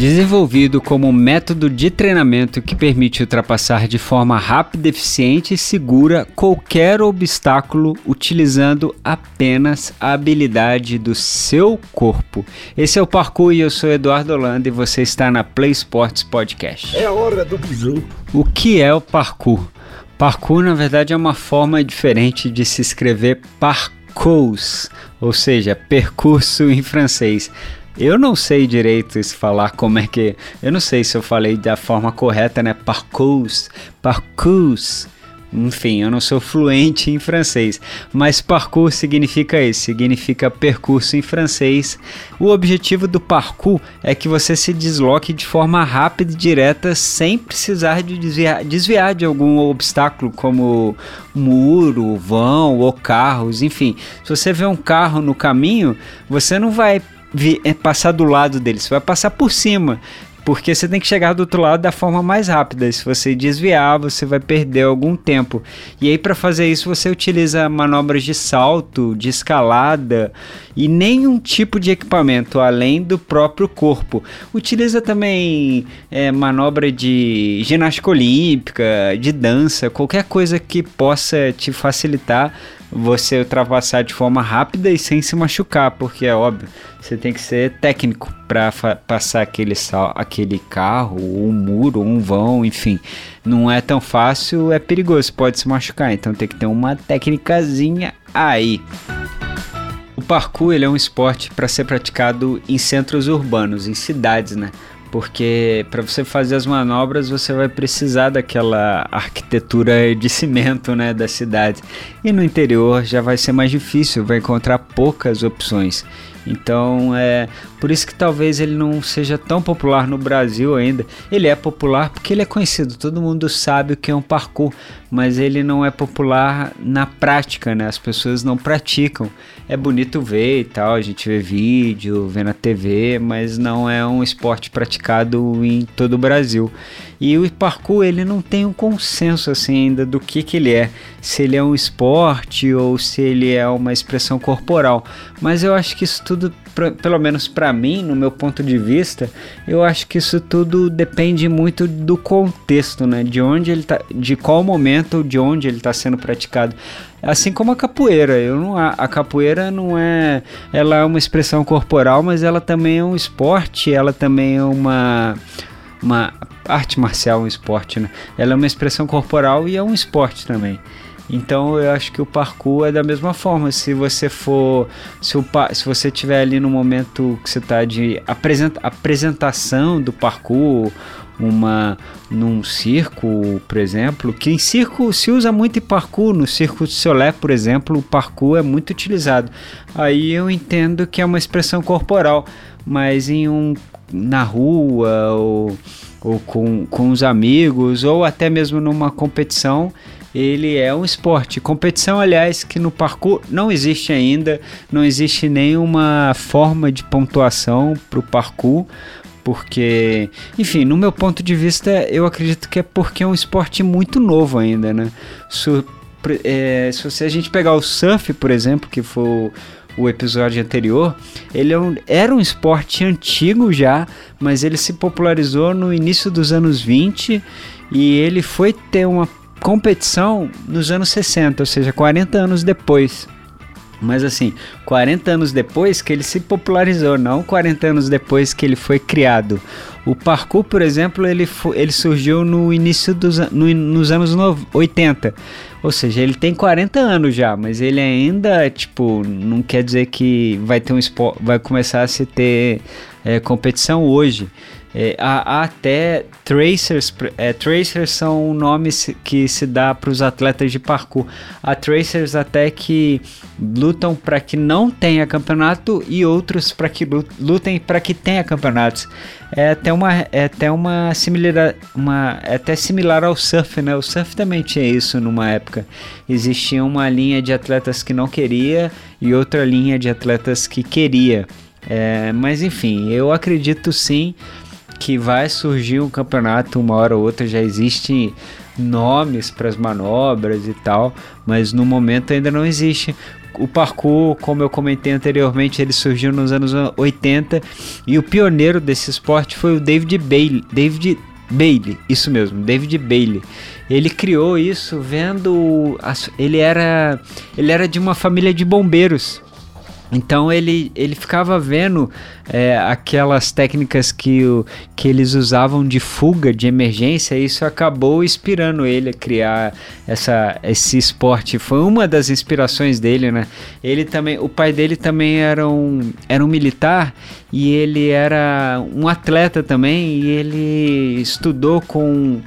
Desenvolvido como método de treinamento que permite ultrapassar de forma rápida, eficiente e segura qualquer obstáculo utilizando apenas a habilidade do seu corpo. Esse é o Parkour e eu sou Eduardo Holanda e você está na Play Sports Podcast. É a hora do bisu. O que é o parkour? Parkour, na verdade, é uma forma diferente de se escrever parcours, ou seja, percurso em francês. Eu não sei direito se falar como é que. Eu não sei se eu falei da forma correta, né? Parcours. Parcours. Enfim, eu não sou fluente em francês, mas parcours significa isso, significa percurso em francês. O objetivo do parkour é que você se desloque de forma rápida e direta sem precisar de desviar, desviar de algum obstáculo como muro, vão ou carros, enfim. Se você vê um carro no caminho, você não vai passar do lado dele, você vai passar por cima. Porque você tem que chegar do outro lado da forma mais rápida. Se você desviar, você vai perder algum tempo. E aí, para fazer isso, você utiliza manobras de salto, de escalada e nenhum tipo de equipamento além do próprio corpo. Utiliza também é, manobra de ginástica olímpica, de dança, qualquer coisa que possa te facilitar você ultrapassar de forma rápida e sem se machucar, porque é óbvio, você tem que ser técnico para passar aquele, sal, aquele carro, um muro, um vão, enfim. Não é tão fácil, é perigoso, pode se machucar, então tem que ter uma técnicazinha aí. O parkour ele é um esporte para ser praticado em centros urbanos, em cidades, né? Porque para você fazer as manobras você vai precisar daquela arquitetura de cimento, né, da cidade. E no interior já vai ser mais difícil, vai encontrar poucas opções. Então é por isso que talvez ele não seja tão popular no Brasil ainda. Ele é popular porque ele é conhecido, todo mundo sabe o que é um parkour, mas ele não é popular na prática, né? As pessoas não praticam. É bonito ver e tal, a gente vê vídeo, vê na TV, mas não é um esporte praticado em todo o Brasil. E o parkour ele não tem um consenso assim ainda do que, que ele é, se ele é um esporte ou se ele é uma expressão corporal. Mas eu acho que isso tudo, pra, pelo menos para mim, no meu ponto de vista, eu acho que isso tudo depende muito do contexto, né? De onde ele tá, de qual momento, de onde ele está sendo praticado. Assim como a capoeira, eu não a capoeira não é, ela é uma expressão corporal, mas ela também é um esporte, ela também é uma uma arte marcial, um esporte, né? Ela é uma expressão corporal e é um esporte também. Então eu acho que o parkour é da mesma forma. Se você for. Se, o, se você tiver ali no momento que você está de apresenta, apresentação do parkour, uma num circo, por exemplo, que em circo se usa muito em parkour, no circo de Solé, por exemplo, o parkour é muito utilizado. Aí eu entendo que é uma expressão corporal, mas em um na rua ou, ou com, com os amigos ou até mesmo numa competição, ele é um esporte. Competição, aliás, que no parkour não existe ainda, não existe nenhuma forma de pontuação para o parkour, porque, enfim, no meu ponto de vista, eu acredito que é porque é um esporte muito novo ainda, né? Se, é, se a gente pegar o surf, por exemplo, que foi o episódio anterior, ele é um, era um esporte antigo já, mas ele se popularizou no início dos anos 20 e ele foi ter uma competição nos anos 60, ou seja, 40 anos depois. Mas assim, 40 anos depois que ele se popularizou, não 40 anos depois que ele foi criado. O parkour, por exemplo, ele, ele surgiu no início dos no, nos anos 80. Ou seja, ele tem 40 anos já, mas ele ainda, tipo, não quer dizer que vai ter um vai começar a se ter é, competição hoje. É, há, há, até tracers, é, tracers são nomes que se dá para os atletas de parkour. Há tracers até que lutam para que não tenha campeonato e outros para que lutem para que tenha campeonatos. É até uma, é até uma similar, uma, é até similar ao surf, né? O surf também tinha isso numa época. Existia uma linha de atletas que não queria e outra linha de atletas que queria. É, mas enfim, eu acredito sim que vai surgir um campeonato uma hora ou outra, já existem nomes para as manobras e tal, mas no momento ainda não existe, o parkour, como eu comentei anteriormente, ele surgiu nos anos 80 e o pioneiro desse esporte foi o David Bailey. David Bailey, isso mesmo, David Bailey. Ele criou isso vendo. Ele era, ele era de uma família de bombeiros. Então ele, ele ficava vendo é, aquelas técnicas que, o, que eles usavam de fuga, de emergência, e isso acabou inspirando ele a criar essa, esse esporte. Foi uma das inspirações dele, né? Ele também, o pai dele também era um, era um militar e ele era um atleta também, e ele estudou com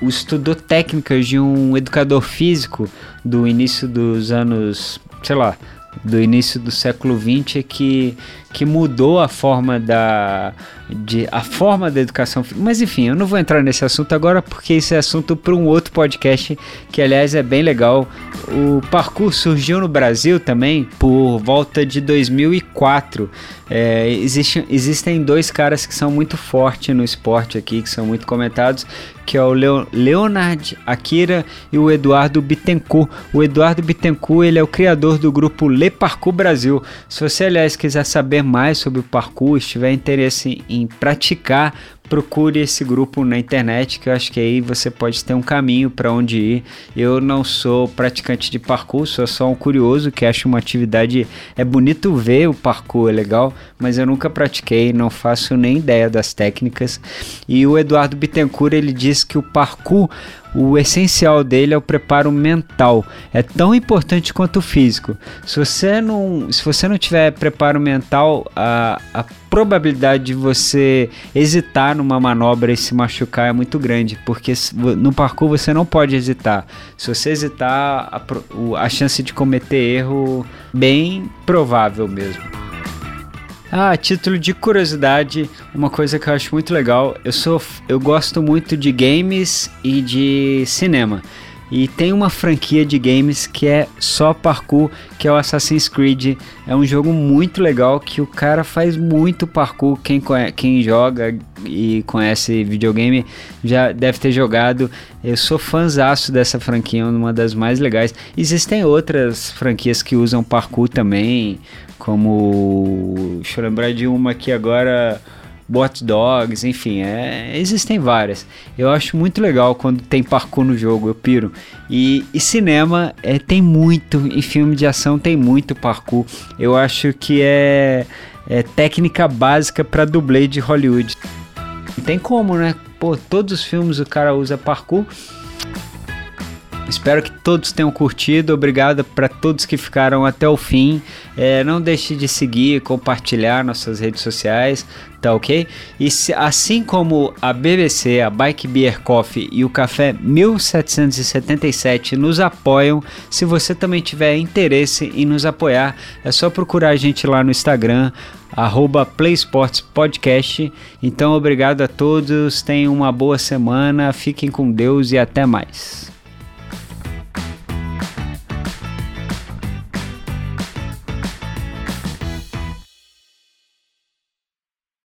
estudou técnicas de um educador físico do início dos anos, sei lá, do início do século XX que, que mudou a forma da de, a forma da educação mas enfim eu não vou entrar nesse assunto agora porque esse é assunto para um outro podcast que aliás é bem legal o parkour surgiu no Brasil também por volta de 2004 é, existe, existem dois caras que são muito fortes no esporte aqui que são muito comentados que é o Leo, Leonard Akira e o Eduardo Bittencourt. O Eduardo Bittencourt ele é o criador do grupo Le Parkour Brasil. Se você, aliás, quiser saber mais sobre o parkour, estiver interesse em praticar procure esse grupo na internet, que eu acho que aí você pode ter um caminho para onde ir. Eu não sou praticante de parkour, sou só um curioso que acha uma atividade. É bonito ver o parkour, é legal, mas eu nunca pratiquei, não faço nem ideia das técnicas. E o Eduardo Bittencourt ele diz que o parkour o essencial dele é o preparo mental. É tão importante quanto o físico. Se você não, se você não tiver preparo mental, a, a probabilidade de você hesitar numa manobra e se machucar é muito grande, porque no parkour você não pode hesitar. Se você hesitar, a, a chance de cometer erro bem provável mesmo. Ah, título de curiosidade, uma coisa que eu acho muito legal, eu sou eu gosto muito de games e de cinema. E tem uma franquia de games que é só parkour, que é o Assassin's Creed. É um jogo muito legal que o cara faz muito parkour. Quem, conhece, quem joga e conhece videogame já deve ter jogado. Eu sou fãzaço dessa franquia, uma das mais legais. Existem outras franquias que usam parkour também, como. Deixa eu lembrar de uma aqui agora. Bot Dogs, enfim, é, existem várias. Eu acho muito legal quando tem parkour no jogo, eu piro. E, e cinema é, tem muito, em filme de ação tem muito parkour. Eu acho que é, é técnica básica para dublê de Hollywood. Não tem como, né? Pô, todos os filmes o cara usa parkour. Espero que todos tenham curtido. Obrigado para todos que ficaram até o fim. É, não deixe de seguir, compartilhar nossas redes sociais, tá ok? E se, assim como a BBC, a Bike Beer Coffee e o Café 1777 nos apoiam, se você também tiver interesse em nos apoiar, é só procurar a gente lá no Instagram, arroba PlaySportsPodcast. Então, obrigado a todos, tenham uma boa semana, fiquem com Deus e até mais.